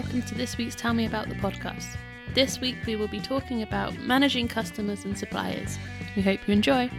welcome to this week's Tell Me About the podcast. This week we will be talking about managing customers and suppliers. We hope you enjoy.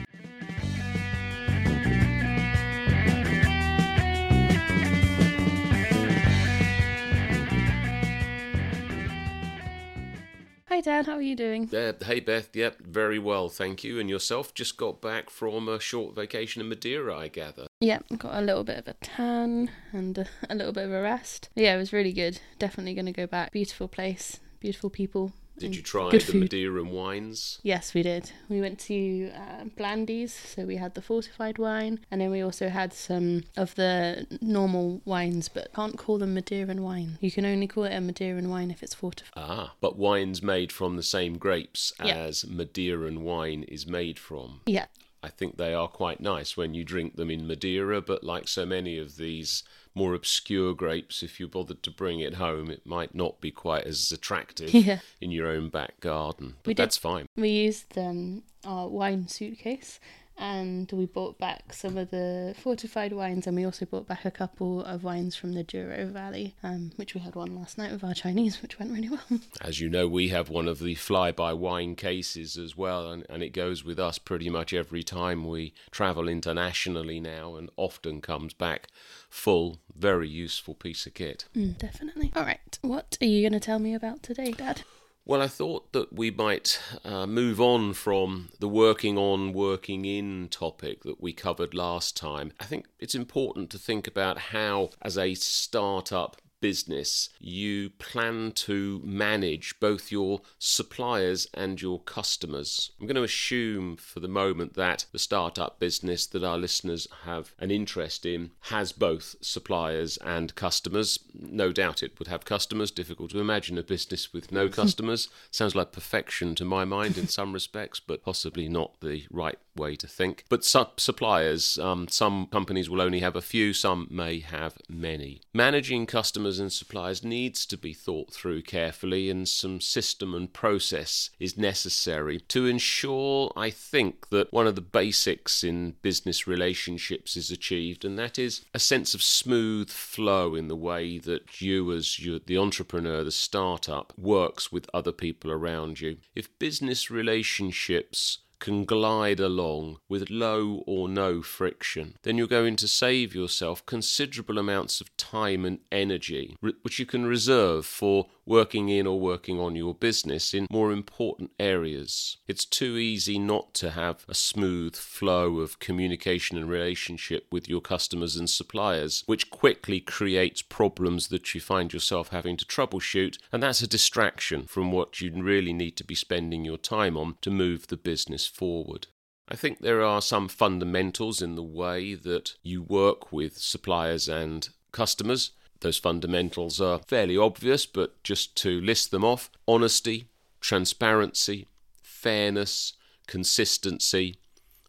Hi Dad, how are you doing? Uh, hey Beth, yep, very well, thank you. And yourself? Just got back from a short vacation in Madeira, I gather. Yeah, got a little bit of a tan and a, a little bit of a rest. Yeah, it was really good. Definitely going to go back. Beautiful place, beautiful people. Did you try good the food. and wines? Yes, we did. We went to uh, Blandy's, so we had the fortified wine, and then we also had some of the normal wines, but can't call them Madeiran wine. You can only call it a Madeiran wine if it's fortified. Ah, but wines made from the same grapes Yeah. as Madeiran wine is made from. Yeah, I think they are quite nice when you drink them in Madeira, but like so many of these more obscure grapes, if you bothered to bring it home, it might not be quite as attractive Yeah. in your own back garden. But We did- that's fine. we used um, our wine suitcase. And we bought back some of the fortified wines, and we also brought back a couple of wines from the Douro Valley, um, which we had one last night with our Chinese, which went really well. As you know, we have one of the fly-by wine cases as well, and, and it goes with us pretty much every time we travel internationally now, and often comes back full. Very useful piece of kit. Mm, definitely. All right, what are you going to tell me about today, Dad? Well, I thought that we might uh, move on from the working on, working in topic that we covered last time. I think it's important to think about how, as a startup business, you plan to manage both your suppliers and your customers. I'm going to assume for the moment that the startup business that our listeners have an interest in has both suppliers and customers. No doubt it would have customers. Difficult to imagine a business with no customers. Sounds like perfection to my mind in some respects, but possibly not the right way to think. But su- suppliers, um, some companies will only have a few, some may have many. Managing customers and suppliers needs to be thought through carefully, and some system and process is necessary to ensure, I think, that one of the basics in business relationships is achieved, and that is a sense of smooth flow in the way that you, as you, the entrepreneur, the startup, works with other people around you. If business relationships can glide along with low or no friction, then you're going to save yourself considerable amounts of time and energy, which you can reserve for working in or working on your business in more important areas. It's too easy not to have a smooth flow of communication and relationship with your customers and suppliers, which quickly creates problems that you find yourself having to troubleshoot, and that's a distraction from what you really need to be spending your time on to move the business forward. I think there are some fundamentals in the way that you work with suppliers and customers. Those fundamentals are fairly obvious, but just to list them off honesty, transparency, fairness, consistency.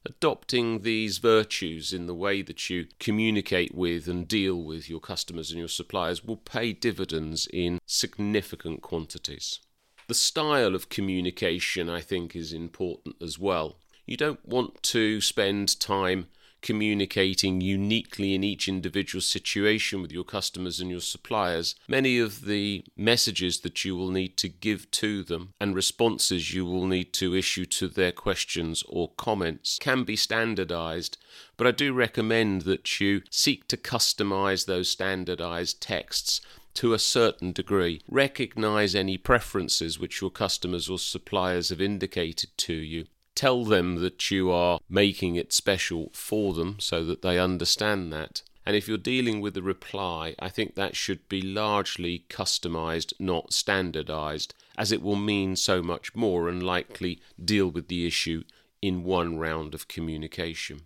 Adopting these virtues in the way that you communicate with and deal with your customers and your suppliers will pay dividends in significant quantities. The style of communication, I think, is important as well. You don't want to spend time communicating uniquely in each individual situation with your customers and your suppliers. Many of the messages that you will need to give to them and responses you will need to issue to their questions or comments can be standardized, but I do recommend that you seek to customize those standardized texts to a certain degree. Recognize any preferences which your customers or suppliers have indicated to you. Tell them that you are making it special for them so that they understand that. And if you're dealing with a reply, I think that should be largely customized, not standardized, as it will mean so much more and likely deal with the issue in one round of communication.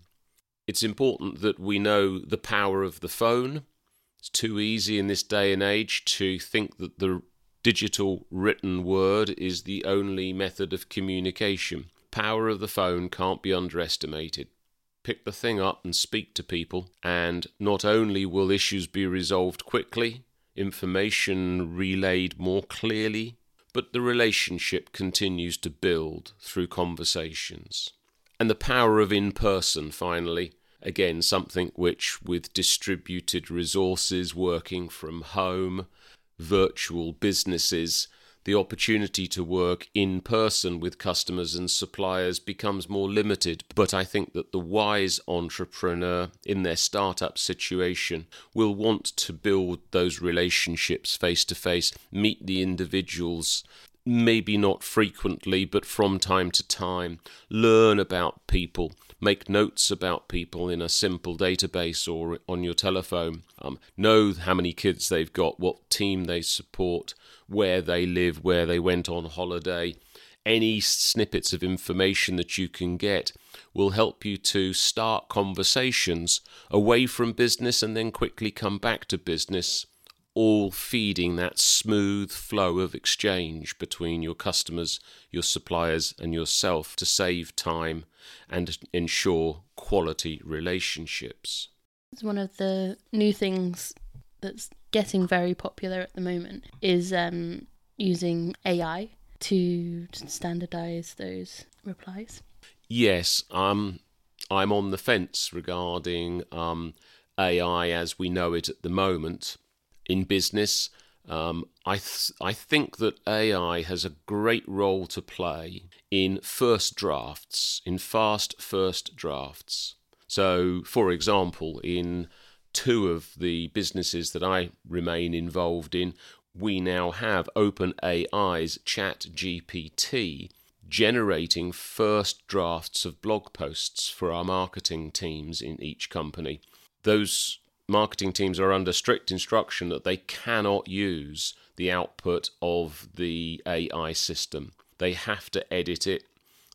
It's important that we know the power of the phone. It's too easy in this day and age to think that the digital written word is the only method of communication. Power of the phone can't be underestimated. Pick the thing up and speak to people, and not only will issues be resolved quickly, information relayed more clearly, but the relationship continues to build through conversations. And the power of in person, finally. Again, something which, with distributed resources, working from home, virtual businesses, the opportunity to work in person with customers and suppliers becomes more limited. But I think that the wise entrepreneur in their startup situation will want to build those relationships face to face, meet the individuals. Maybe not frequently, but from time to time, learn about people, make notes about people in a simple database or on your telephone, um, know how many kids they've got, what team they support, where they live, where they went on holiday. Any snippets of information that you can get will help you to start conversations away from business and then quickly come back to business, all feeding that smooth flow of exchange between your customers, your suppliers, and yourself to save time and ensure quality relationships. It's one of the new things that's getting very popular at the moment is um, using AI to standardize those replies. Yes, um, I'm on the fence regarding um, AI as we know it at the moment in business. Um, I th- I think that AI has a great role to play in first drafts, in fast first drafts. So, for example, in two of the businesses that I remain involved in, we now have OpenAI's ChatGPT generating first drafts of blog posts for our marketing teams in each company. Those marketing teams are under strict instruction that they cannot use the output of the AI system. They have to edit it,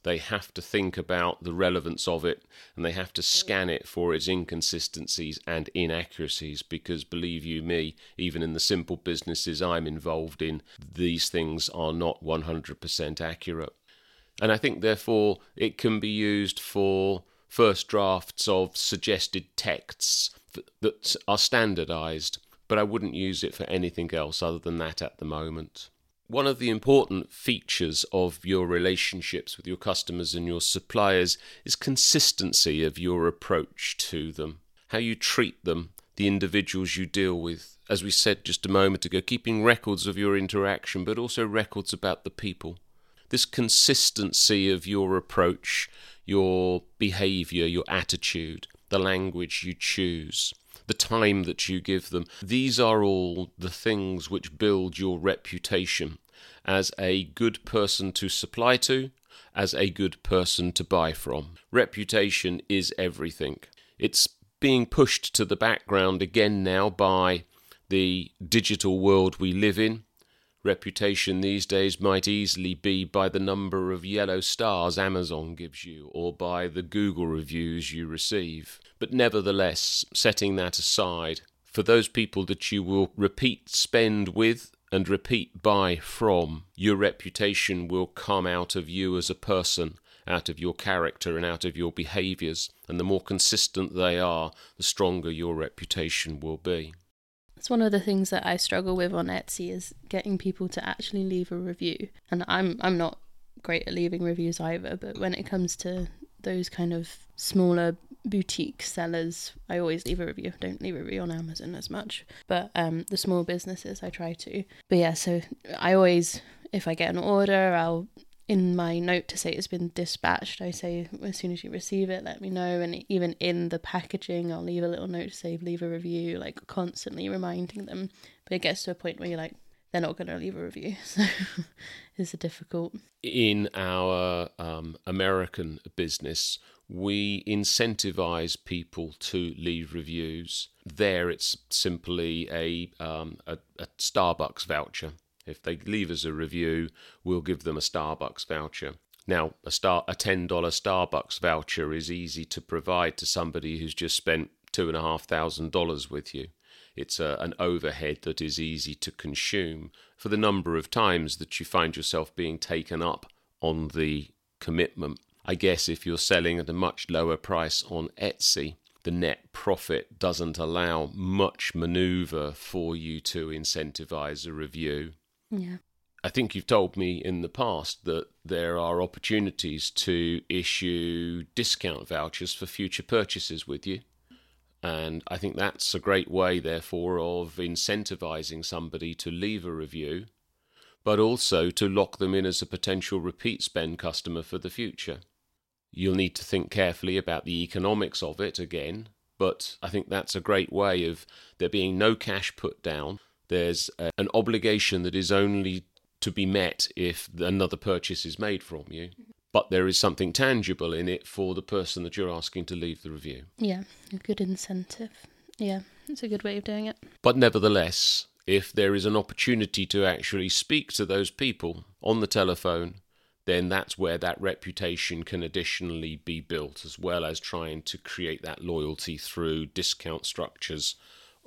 they have to think about the relevance of it, and they have to scan it for its inconsistencies and inaccuracies because, believe you me, even in the simple businesses I'm involved in, these things are not 100% accurate. And I think, therefore, it can be used for first drafts of suggested texts that are standardized, but I wouldn't use it for anything else other than that at the moment. One of the important features of your relationships with your customers and your suppliers is consistency of your approach to them, how you treat them, the individuals you deal with. As we said just a moment ago, keeping records of your interaction, but also records about the people. This consistency of your approach, your behavior, your attitude, the language you choose, the time that you give them. These are all the things which build your reputation as a good person to supply to, as a good person to buy from. Reputation is everything. It's being pushed to the background again now by the digital world we live in, Reputation these days might easily be by the number of yellow stars Amazon gives you or by the Google reviews you receive. But nevertheless, setting that aside, for those people that you will repeat spend with and repeat buy from, your reputation will come out of you as a person, out of your character and out of your behaviours, and the more consistent they are, the stronger your reputation will be. It's one of the things that I struggle with on Etsy is getting people to actually leave a review. And I'm I'm not great at leaving reviews either, but when it comes to those kind of smaller boutique sellers, I always leave a review. I don't leave a review on Amazon as much, but um, the small businesses I try to. But yeah, so I always, if I get an order, I'll in my note to say it's been dispatched, I say as soon as you receive it, let me know. And even in the packaging, I'll leave a little note to say leave a review, like constantly reminding them. But it gets to a point where you're like, they're not going to leave a review. So it's a difficult. In our um, American business, we incentivize people to leave reviews. There, it's simply a, um, a, a Starbucks voucher if they leave us a review, we'll give them a Starbucks voucher. Now, a star a ten dollar Starbucks voucher is easy to provide to somebody who's just spent two and a half thousand dollars with you. It's a, an overhead that is easy to consume for the number of times that you find yourself being taken up on the commitment. I guess if you're selling at a much lower price on Etsy, the net profit doesn't allow much maneuver for you to incentivize a review. Yeah. I think you've told me in the past that there are opportunities to issue discount vouchers for future purchases with you. And I think that's a great way, therefore, of incentivizing somebody to leave a review, but also to lock them in as a potential repeat spend customer for the future. You'll need to think carefully about the economics of it again, but I think that's a great way of there being no cash put down. There's a, an obligation that is only to be met if another purchase is made from you, but there is something tangible in it for the person that you're asking to leave the review. Yeah, a good incentive. Yeah, it's a good way of doing it. But nevertheless, if there is an opportunity to actually speak to those people on the telephone, then that's where that reputation can additionally be built, as well as trying to create that loyalty through discount structures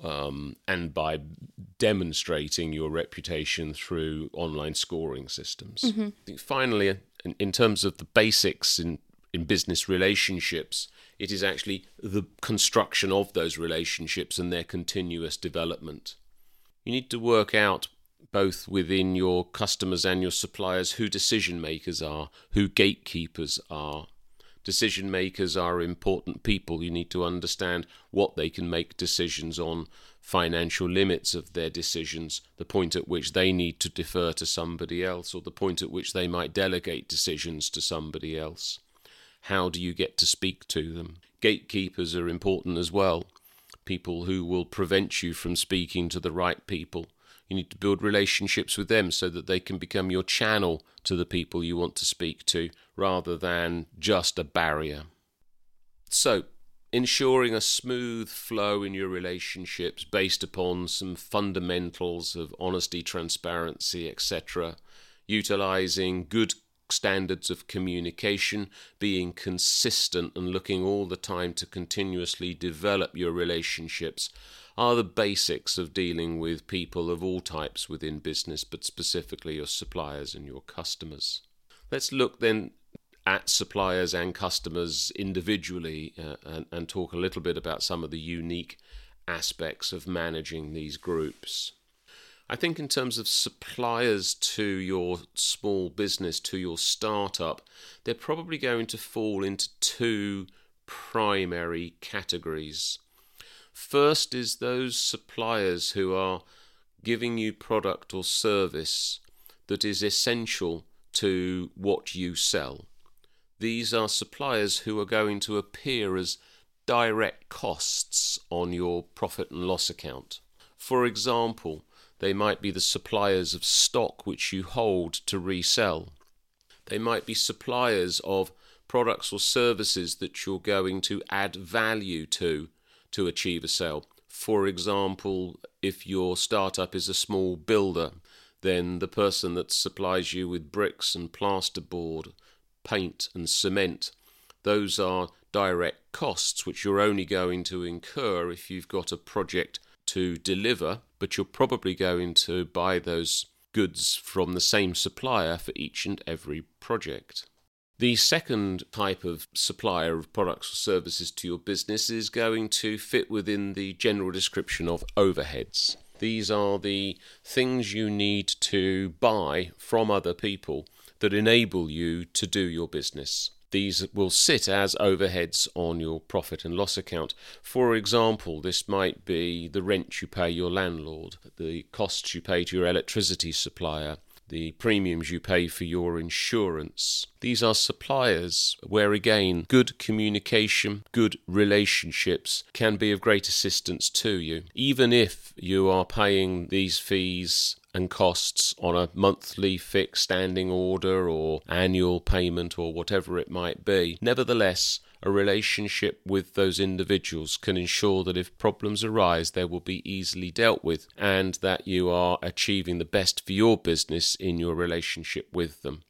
um, and by demonstrating your reputation through online scoring systems. Mm-hmm. Finally, in, in terms of the basics in, in business relationships, it is actually the construction of those relationships and their continuous development. You need to work out both within your customers and your suppliers who decision makers are, who gatekeepers are. Decision makers are important people. You need to understand what they can make decisions on, financial limits of their decisions, the point at which they need to defer to somebody else, or the point at which they might delegate decisions to somebody else. How do you get to speak to them? Gatekeepers are important as well. People who will prevent you from speaking to the right people you need to build relationships with them so that they can become your channel to the people you want to speak to rather than just a barrier. So, ensuring a smooth flow in your relationships based upon some fundamentals of honesty, transparency, etc., utilizing good standards of communication, being consistent and looking all the time to continuously develop your relationships are the basics of dealing with people of all types within business, but specifically your suppliers and your customers. Let's look then at suppliers and customers individually uh, and, and talk a little bit about some of the unique aspects of managing these groups. I think, in terms of suppliers to your small business, to your startup, they're probably going to fall into two primary categories. First is those suppliers who are giving you product or service that is essential to what you sell. These are suppliers who are going to appear as direct costs on your profit and loss account. For example, they might be the suppliers of stock which you hold to resell. They might be suppliers of products or services that you're going to add value to to achieve a sale. For example, if your startup is a small builder, then the person that supplies you with bricks and plasterboard, paint and cement, those are direct costs which you're only going to incur if you've got a project to deliver, but you're probably going to buy those goods from the same supplier for each and every project. The second type of supplier of products or services to your business is going to fit within the general description of overheads. These are the things you need to buy from other people that enable you to do your business. These will sit as overheads on your profit and loss account. For example, this might be the rent you pay your landlord, the costs you pay to your electricity supplier, the premiums you pay for your insurance. These are suppliers where, again, good communication, good relationships can be of great assistance to you. Even if you are paying these fees and costs on a monthly fixed standing order or annual payment or whatever it might be, nevertheless, a relationship with those individuals can ensure that if problems arise, they will be easily dealt with and that you are achieving the best for your business in your relationship with them.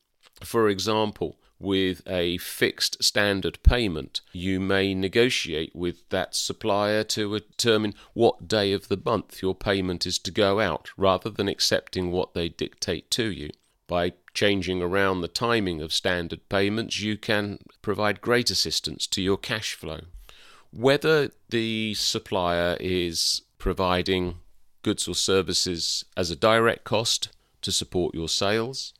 For example, with a fixed standard payment, you may negotiate with that supplier to determine what day of the month your payment is to go out rather than accepting what they dictate to you. By changing around the timing of standard payments, you can provide great assistance to your cash flow. Whether the supplier is providing goods or services as a direct cost to support your sales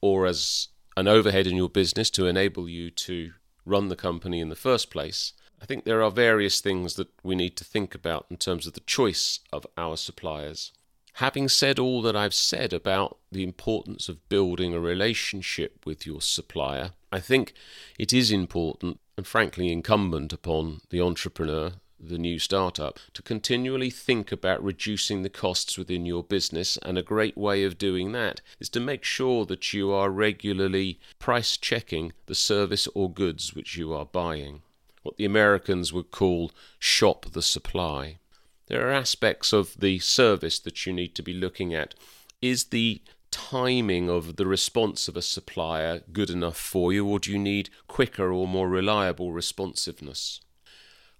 or as an overhead in your business to enable you to run the company in the first place, I think there are various things that we need to think about in terms of the choice of our suppliers. Having said all that I've said about the importance of building a relationship with your supplier, I think it is important and frankly incumbent upon the entrepreneur, the new startup, to continually think about reducing the costs within your business. And a great way of doing that is to make sure that you are regularly price checking the service or goods which you are buying. What the Americans would call shop the supply. There are aspects of the service that you need to be looking at. Is the timing of the response of a supplier good enough for you, or do you need quicker or more reliable responsiveness?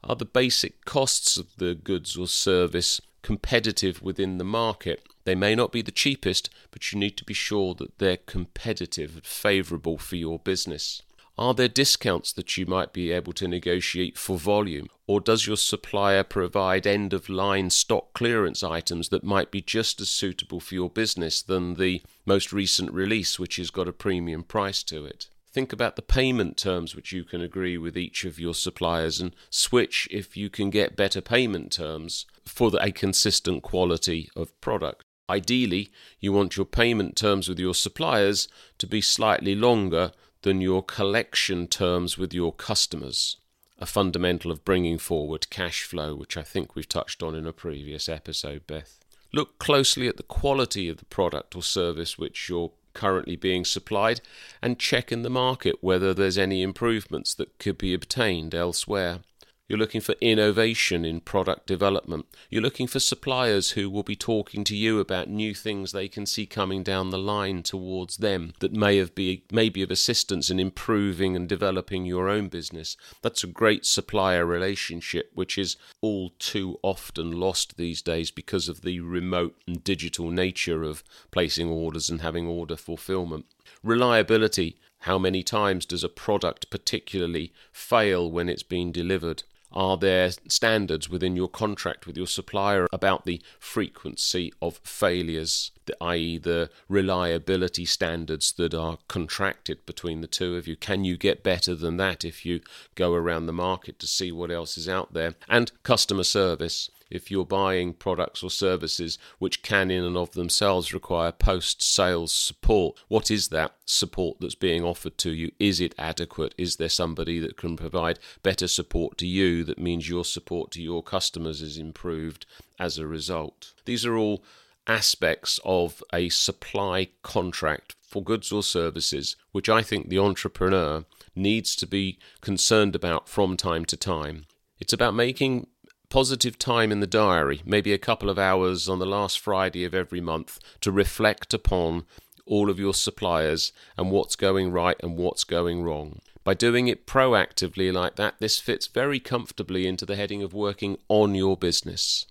Are the basic costs of the goods or service competitive within the market? They may not be the cheapest, but you need to be sure that they're competitive and favourable for your business. Are there discounts that you might be able to negotiate for volume? Or does your supplier provide end of line stock clearance items that might be just as suitable for your business than the most recent release, which has got a premium price to it? Think about the payment terms which you can agree with each of your suppliers and switch if you can get better payment terms for a consistent quality of product. Ideally, you want your payment terms with your suppliers to be slightly longer than your collection terms with your customers, a fundamental of bringing forward cash flow, which I think we've touched on in a previous episode, Beth. Look closely at the quality of the product or service which you're currently being supplied and check in the market whether there's any improvements that could be obtained elsewhere. You're looking for innovation in product development. You're looking for suppliers who will be talking to you about new things they can see coming down the line towards them that may have be may be of assistance in improving and developing your own business. That's a great supplier relationship which is all too often lost these days because of the remote and digital nature of placing orders and having order fulfillment. Reliability how many times does a product particularly fail when it's been delivered? Are there standards within your contract with your supplier about the frequency of failures, i.e., the reliability standards that are contracted between the two of you? Can you get better than that if you go around the market to see what else is out there? And customer service if you're buying products or services which can in and of themselves require post sales support. What is that support that's being offered to you? Is it adequate? Is there somebody that can provide better support to you that means your support to your customers is improved as a result? These are all aspects of a supply contract for goods or services which I think the entrepreneur needs to be concerned about from time to time. It's about making positive time in the diary, maybe a couple of hours on the last Friday of every month, to reflect upon all of your suppliers and what's going right and what's going wrong. By doing it proactively like that, this fits very comfortably into the heading of working on your business.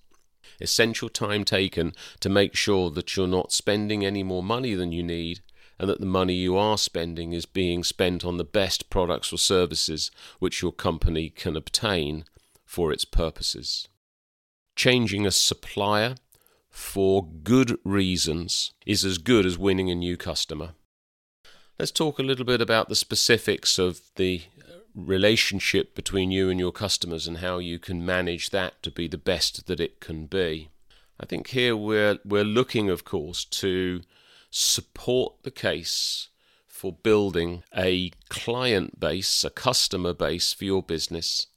Essential time taken to make sure that you're not spending any more money than you need and that the money you are spending is being spent on the best products or services which your company can obtain for its purposes. Changing a supplier for good reasons is as good as winning a new customer. Let's talk a little bit about the specifics of the uh, relationship between you and your customers and how you can manage that to be the best that it can be. I think here we're we're looking of course to support the case for building a client base, a customer base for your business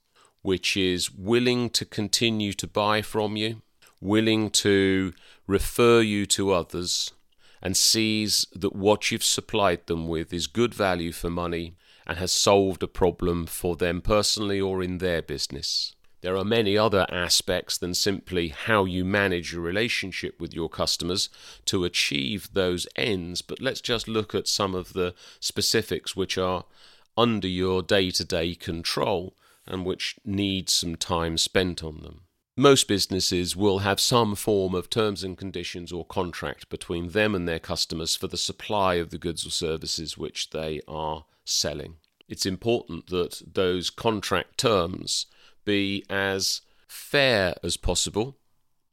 which is willing to continue to buy from you, willing to refer you to others, and sees that what you've supplied them with is good value for money and has solved a problem for them personally or in their business. There are many other aspects than simply how you manage your relationship with your customers to achieve those ends, but let's just look at some of the specifics which are under your day to day control and which need some time spent on them. Most businesses will have some form of terms and conditions or contract between them and their customers for the supply of the goods or services which they are selling. It's important that those contract terms be as fair as possible.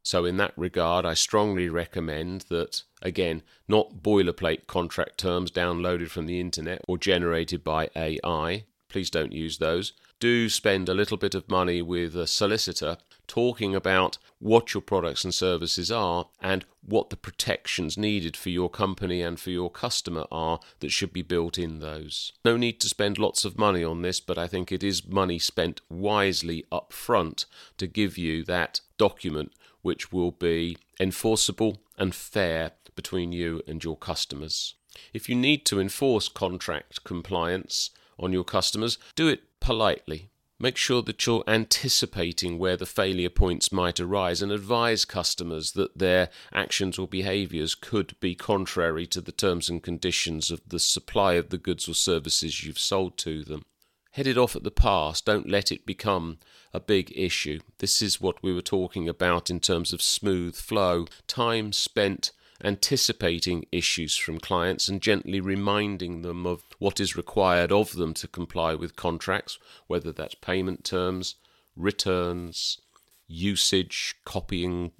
So, in that regard, I strongly recommend that, again, not boilerplate contract terms downloaded from the internet or generated by AI, please don't use those. Do spend a little bit of money with a solicitor talking about what your products and services are and what the protections needed for your company and for your customer are that should be built in those. No need to spend lots of money on this, but I think it is money spent wisely up front to give you that document which will be enforceable and fair between you and your customers. If you need to enforce contract compliance on your customers, do it politely. Make sure that you're anticipating where the failure points might arise and advise customers that their actions or behaviours could be contrary to the terms and conditions of the supply of the goods or services you've sold to them. Head it off at the pass, don't let it become a big issue. This is what we were talking about in terms of smooth flow, time spent anticipating issues from clients and gently reminding them of what is required of them to comply with contracts, whether that's payment terms, returns, usage, copying,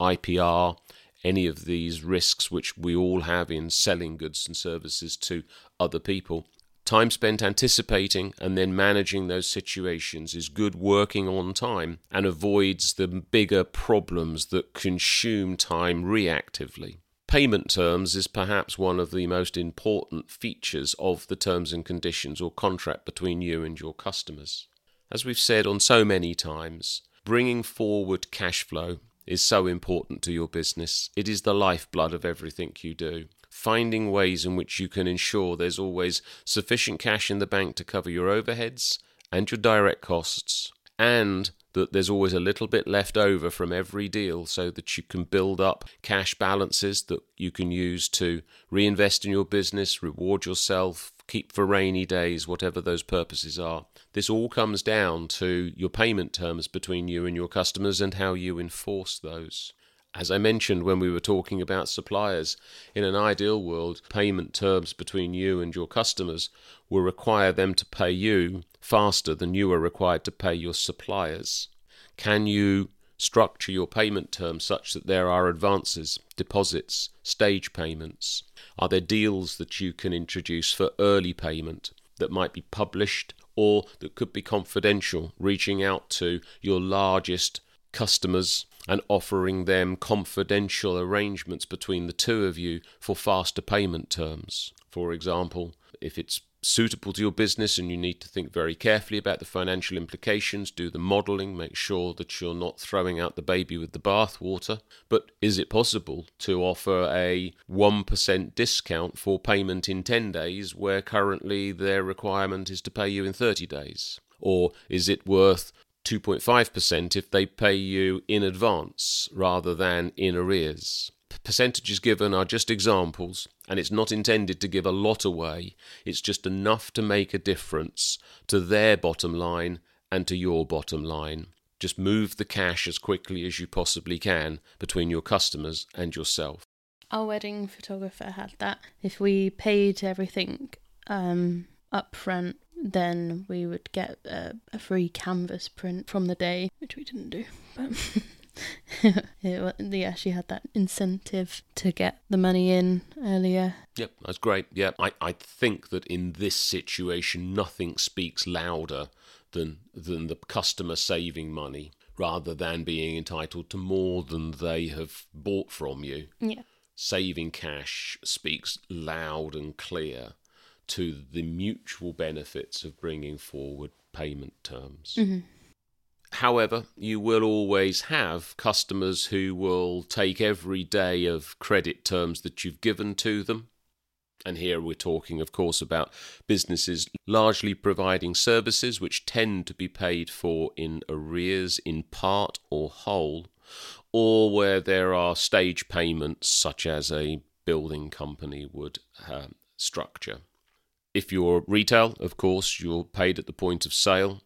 IPR, any of these risks which we all have in selling goods and services to other people. Time spent anticipating and then managing those situations is good working on time and avoids the bigger problems that consume time reactively. Payment terms is perhaps one of the most important features of the terms and conditions or contract between you and your customers. As we've said on so many times, bringing forward cash flow is so important to your business. It is the lifeblood of everything you do finding ways in which you can ensure there's always sufficient cash in the bank to cover your overheads and your direct costs, and that there's always a little bit left over from every deal so that you can build up cash balances that you can use to reinvest in your business, reward yourself, keep for rainy days, whatever those purposes are. This all comes down to your payment terms between you and your customers and how you enforce those. As I mentioned when we were talking about suppliers, in an ideal world, payment terms between you and your customers will require them to pay you faster than you are required to pay your suppliers. Can you structure your payment terms such that there are advances, deposits, stage payments? Are there deals that you can introduce for early payment that might be published or that could be confidential, reaching out to your largest customers and offering them confidential arrangements between the two of you for faster payment terms. For example, if it's suitable to your business and you need to think very carefully about the financial implications, do the modeling, make sure that you're not throwing out the baby with the bathwater. But is it possible to offer a 1% discount for payment in 10 days where currently their requirement is to pay you in 30 days? Or is it worth 2.5% if they pay you in advance rather than in arrears. Percentages given are just examples, and it's not intended to give a lot away. It's just enough to make a difference to their bottom line and to your bottom line. Just move the cash as quickly as you possibly can between your customers and yourself. Our wedding photographer had that. If we paid everything um, up front then we would get a, a free canvas print from the day, which we didn't do. But it, yeah, she had that incentive to get the money in earlier. Yep, that's great. Yeah, I, I think that in this situation, nothing speaks louder than than the customer saving money rather than being entitled to more than they have bought from you. Yeah. Saving cash speaks loud and clear to the mutual benefits of bringing forward payment terms. Mm-hmm. However, you will always have customers who will take every day of credit terms that you've given to them. And here we're talking, of course, about businesses largely providing services which tend to be paid for in arrears, in part or whole, or where there are stage payments, such as a building company would uh, structure. If you're retail, of course, you're paid at the point of sale,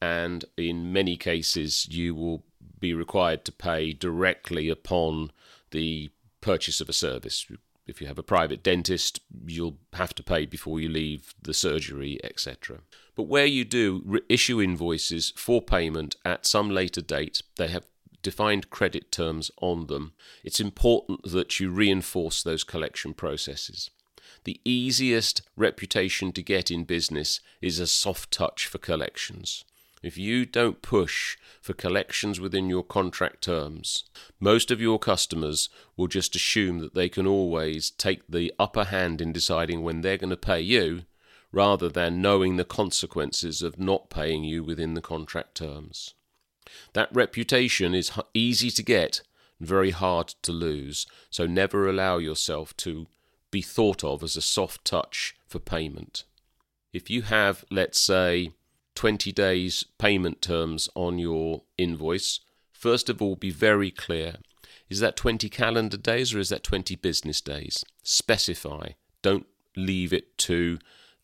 and in many cases, you will be required to pay directly upon the purchase of a service. If you have a private dentist, you'll have to pay before you leave the surgery, etc. But where you do issue invoices for payment at some later date, they have defined credit terms on them. It's important that you reinforce those collection processes. The easiest reputation to get in business is a soft touch for collections. If you don't push for collections within your contract terms, most of your customers will just assume that they can always take the upper hand in deciding when they're going to pay you rather than knowing the consequences of not paying you within the contract terms. That reputation is easy to get and very hard to lose, so never allow yourself to be thought of as a soft touch for payment. If you have, let's say, 20 days payment terms on your invoice, first of all, be very clear. Is that 20 calendar days or is that 20 business days? Specify. Don't leave it to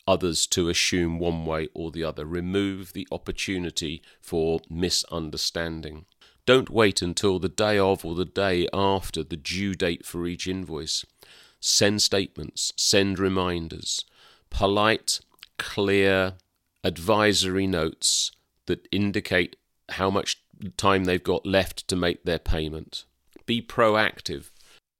others to assume one way or the other. Remove the opportunity for misunderstanding. Don't wait until the day of or the day after the due date for each invoice. Send statements, send reminders, polite, clear advisory notes that indicate how much time they've got left to make their payment. Be proactive.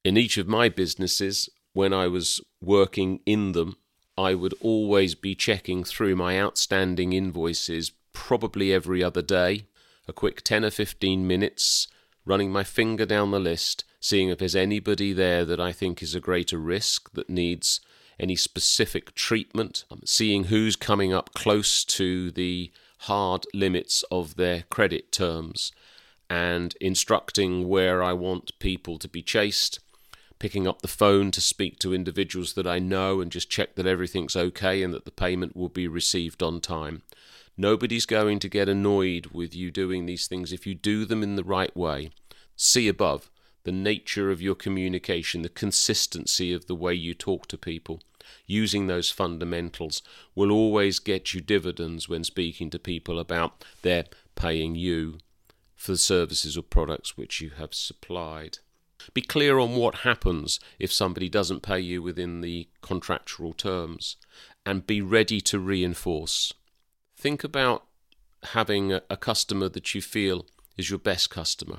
In each of my businesses, when I was working in them, I would always be checking through my outstanding invoices probably every other day a quick 10 or 15 minutes, running my finger down the list, seeing if there's anybody there that I think is a greater risk that needs any specific treatment, um, seeing who's coming up close to the hard limits of their credit terms, and instructing where I want people to be chased, picking up the phone to speak to individuals that I know and just check that everything's okay and that the payment will be received on time. Nobody's going to get annoyed with you doing these things if you do them in the right way. See above the nature of your communication, the consistency of the way you talk to people. Using those fundamentals will always get you dividends when speaking to people about their paying you for the services or products which you have supplied. Be clear on what happens if somebody doesn't pay you within the contractual terms and be ready to reinforce. Think about having a, customer that you feel is your best customer.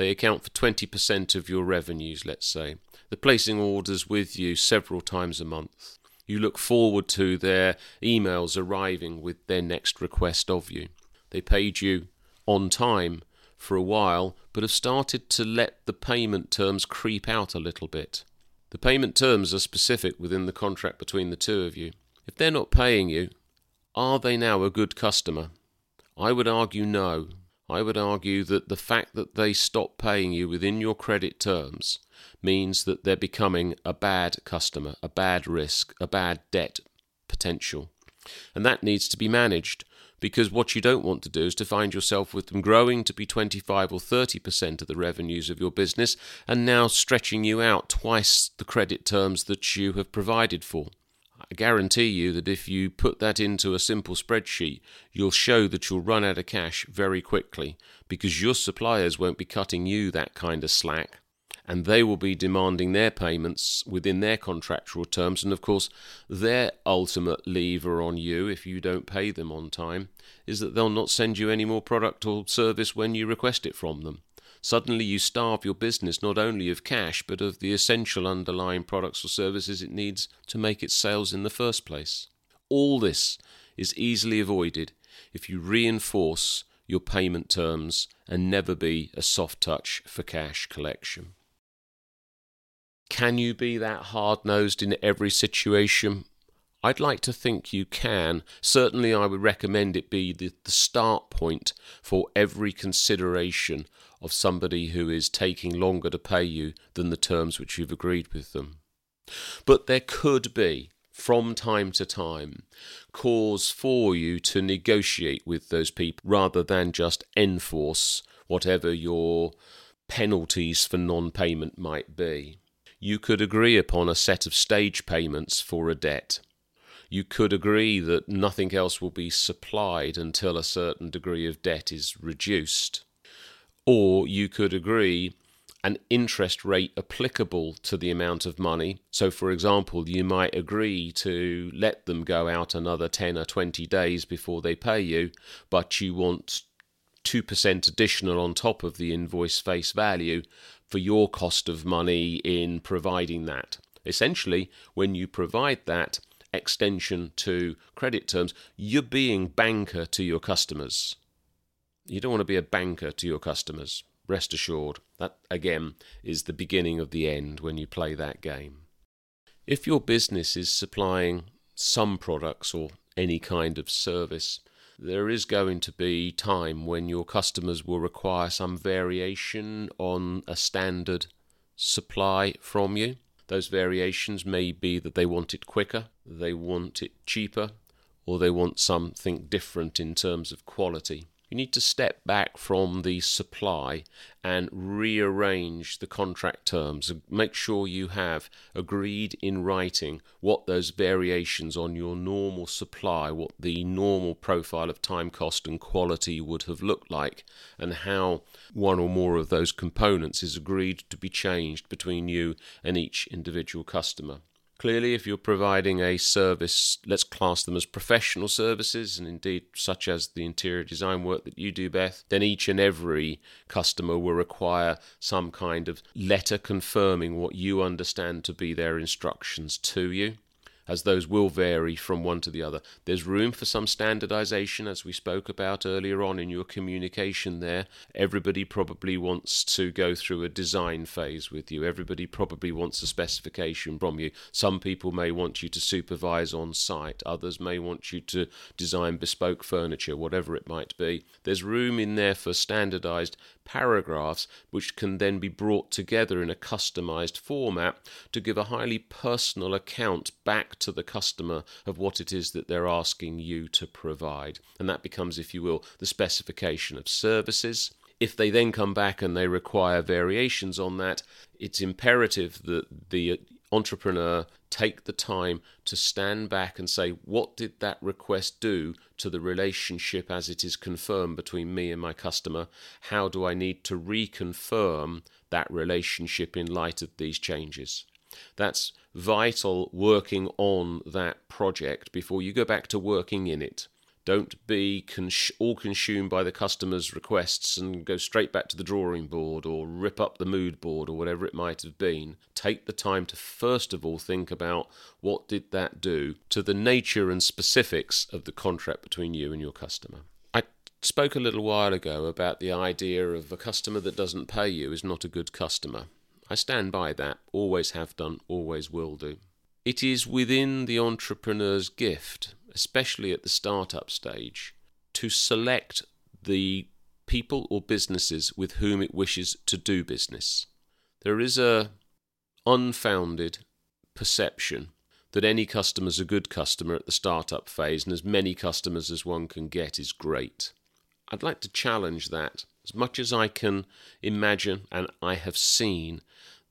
They account for 20% of your revenues, let's say. They're placing orders with you several times a month. You look forward to their emails arriving with their next request of you. They paid you on time for a while, but have started to let the payment terms creep out a little bit. The payment terms are specific within the contract between the two of you. If they're not paying you, are they now a good customer? I would argue no. I would argue that the fact that they stop paying you within your credit terms means that they're becoming a bad customer, a bad risk, a bad debt potential. And that needs to be managed because what you don't want to do is to find yourself with them growing to be 25 or 30% of the revenues of your business and now stretching you out twice the credit terms that you have provided for. I guarantee you that if you put that into a simple spreadsheet, you'll show that you'll run out of cash very quickly because your suppliers won't be cutting you that kind of slack and they will be demanding their payments within their contractual terms. And of course, their ultimate lever on you, if you don't pay them on time, is that they'll not send you any more product or service when you request it from them. Suddenly, you starve your business not only of cash, but of the essential underlying products or services it needs to make its sales in the first place. All this is easily avoided if you reinforce your payment terms and never be a soft touch for cash collection. Can you be that hard nosed in every situation? I'd like to think you can. Certainly, I would recommend it be the, the start point for every consideration of somebody who is taking longer to pay you than the terms which you've agreed with them. But there could be, from time to time, cause for you to negotiate with those people rather than just enforce whatever your penalties for non payment might be. You could agree upon a set of stage payments for a debt. You could agree that nothing else will be supplied until a certain degree of debt is reduced or you could agree an interest rate applicable to the amount of money. So, for example, you might agree to let them go out another 10 or 20 days before they pay you, but you want 2% additional on top of the invoice face value for your cost of money in providing that. Essentially, when you provide that extension to credit terms, you're being banker to your customers. You don't want to be a banker to your customers. Rest assured, that again is the beginning of the end when you play that game. If your business is supplying some products or any kind of service, there is going to be time when your customers will require some variation on a standard supply from you. Those variations may be that they want it quicker, they want it cheaper, or they want something different in terms of quality. You need to step back from the supply and rearrange the contract terms. Make sure you have agreed in writing what those variations on your normal supply, what the normal profile of time, cost, and quality would have looked like, and how one or more of those components is agreed to be changed between you and each individual customer. Clearly, if you're providing a service, let's class them as professional services, and indeed such as the interior design work that you do, Beth, then each and every customer will require some kind of letter confirming what you understand to be their instructions to you as those will vary from one to the other. There's room for some standardization, as we spoke about earlier on in your communication there. Everybody probably wants to go through a design phase with you, everybody probably wants a specification from you. Some people may want you to supervise on site, others may want you to design bespoke furniture, whatever it might be. There's room in there for standardized paragraphs which can then be brought together in a customized format to give a highly personal account back to the customer of what it is that they're asking you to provide. And that becomes, if you will, the specification of services. If they then come back and they require variations on that, it's imperative that the entrepreneur take the time to stand back and say, what did that request do to the relationship as it is confirmed between me and my customer? How do I need to reconfirm that relationship in light of these changes? That's vital working on that project before you go back to working in it. Don't be cons- all consumed by the customer's requests and go straight back to the drawing board or rip up the mood board or whatever it might have been. Take the time to first of all think about what did that do to the nature and specifics of the contract between you and your customer. I spoke a little while ago about the idea of a customer that doesn't pay you is not a good customer. I stand by that, always have done, always will do. It is within the entrepreneur's gift, especially at the startup stage, to select the people or businesses with whom it wishes to do business. There is a unfounded perception that any customer is a good customer at the startup phase and as many customers as one can get is great. I'd like to challenge that as much as I can imagine and I have seen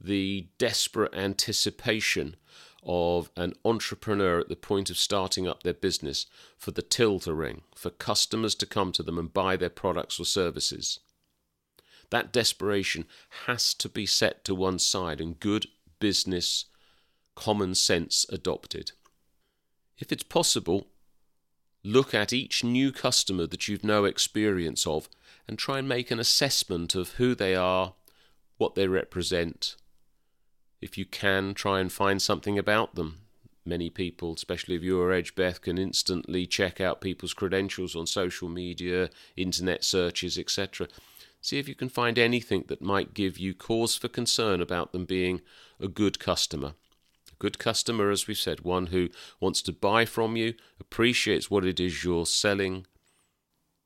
the desperate anticipation of an entrepreneur at the point of starting up their business for the till to ring, for customers to come to them and buy their products or services. That desperation has to be set to one side and good business common sense adopted. If it's possible, look at each new customer that you've no experience of and try and make an assessment of who they are, what they represent. If you can, try and find something about them. Many people, especially if you're Edge Beth, can instantly check out people's credentials on social media, internet searches, etc. See if you can find anything that might give you cause for concern about them being a good customer. A good customer, as we've said, one who wants to buy from you, appreciates what it is you're selling,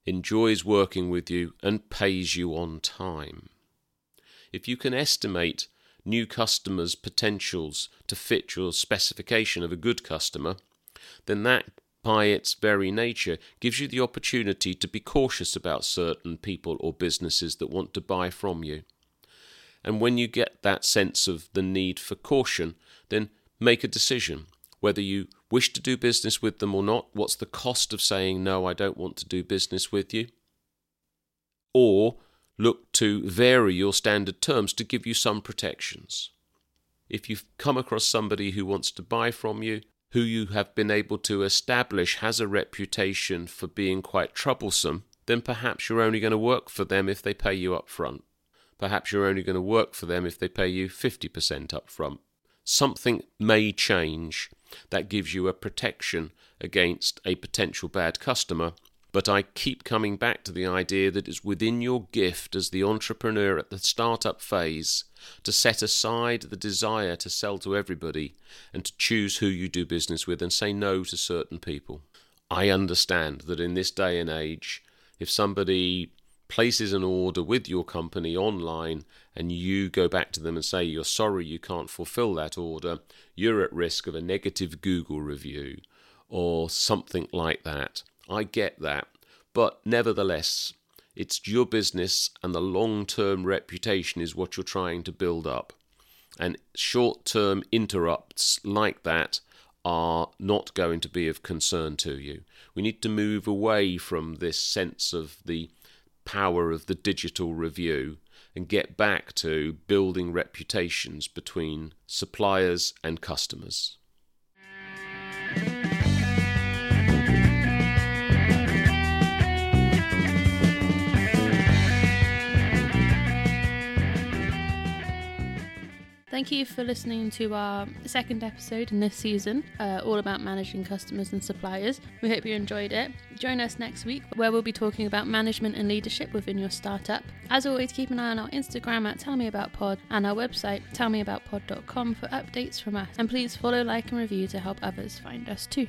enjoys working with you, and pays you on time. If you can estimate new customers' potentials to fit your specification of a good customer, then that by its very nature gives you the opportunity to be cautious about certain people or businesses that want to buy from you. And when you get that sense of the need for caution, then make a decision whether you wish to do business with them or not. What's the cost of saying, no, I don't want to do business with you? Or look to vary your standard terms to give you some protections. If you've come across somebody who wants to buy from you, who you have been able to establish has a reputation for being quite troublesome, then perhaps you're only going to work for them if they pay you up front. Perhaps you're only going to work for them if they pay you 50% up front. something may change that gives you a protection against a potential bad customer. But I keep coming back to the idea that it's within your gift as the entrepreneur at the startup phase to set aside the desire to sell to everybody and to choose who you do business with and say no to certain people. I understand that in this day and age, if somebody places an order with your company online and you go back to them and say you're sorry you can't fulfill that order, you're at risk of a negative Google review or something like that. I get that. But nevertheless, it's your business and the long term reputation is what you're trying to build up. And short term interrupts like that are not going to be of concern to you. We need to move away from this sense of the power of the digital review and get back to building reputations between suppliers and customers. Thank you for listening to our second episode in this season, uh, all about managing customers and suppliers. We hope you enjoyed it. Join us next week, where we'll be talking about management and leadership within your startup. As always, keep an eye on our Instagram at Tell Me About Pod and our website, tellmeaboutpod.com, for updates from us. And please follow, like, and review to help others find us too.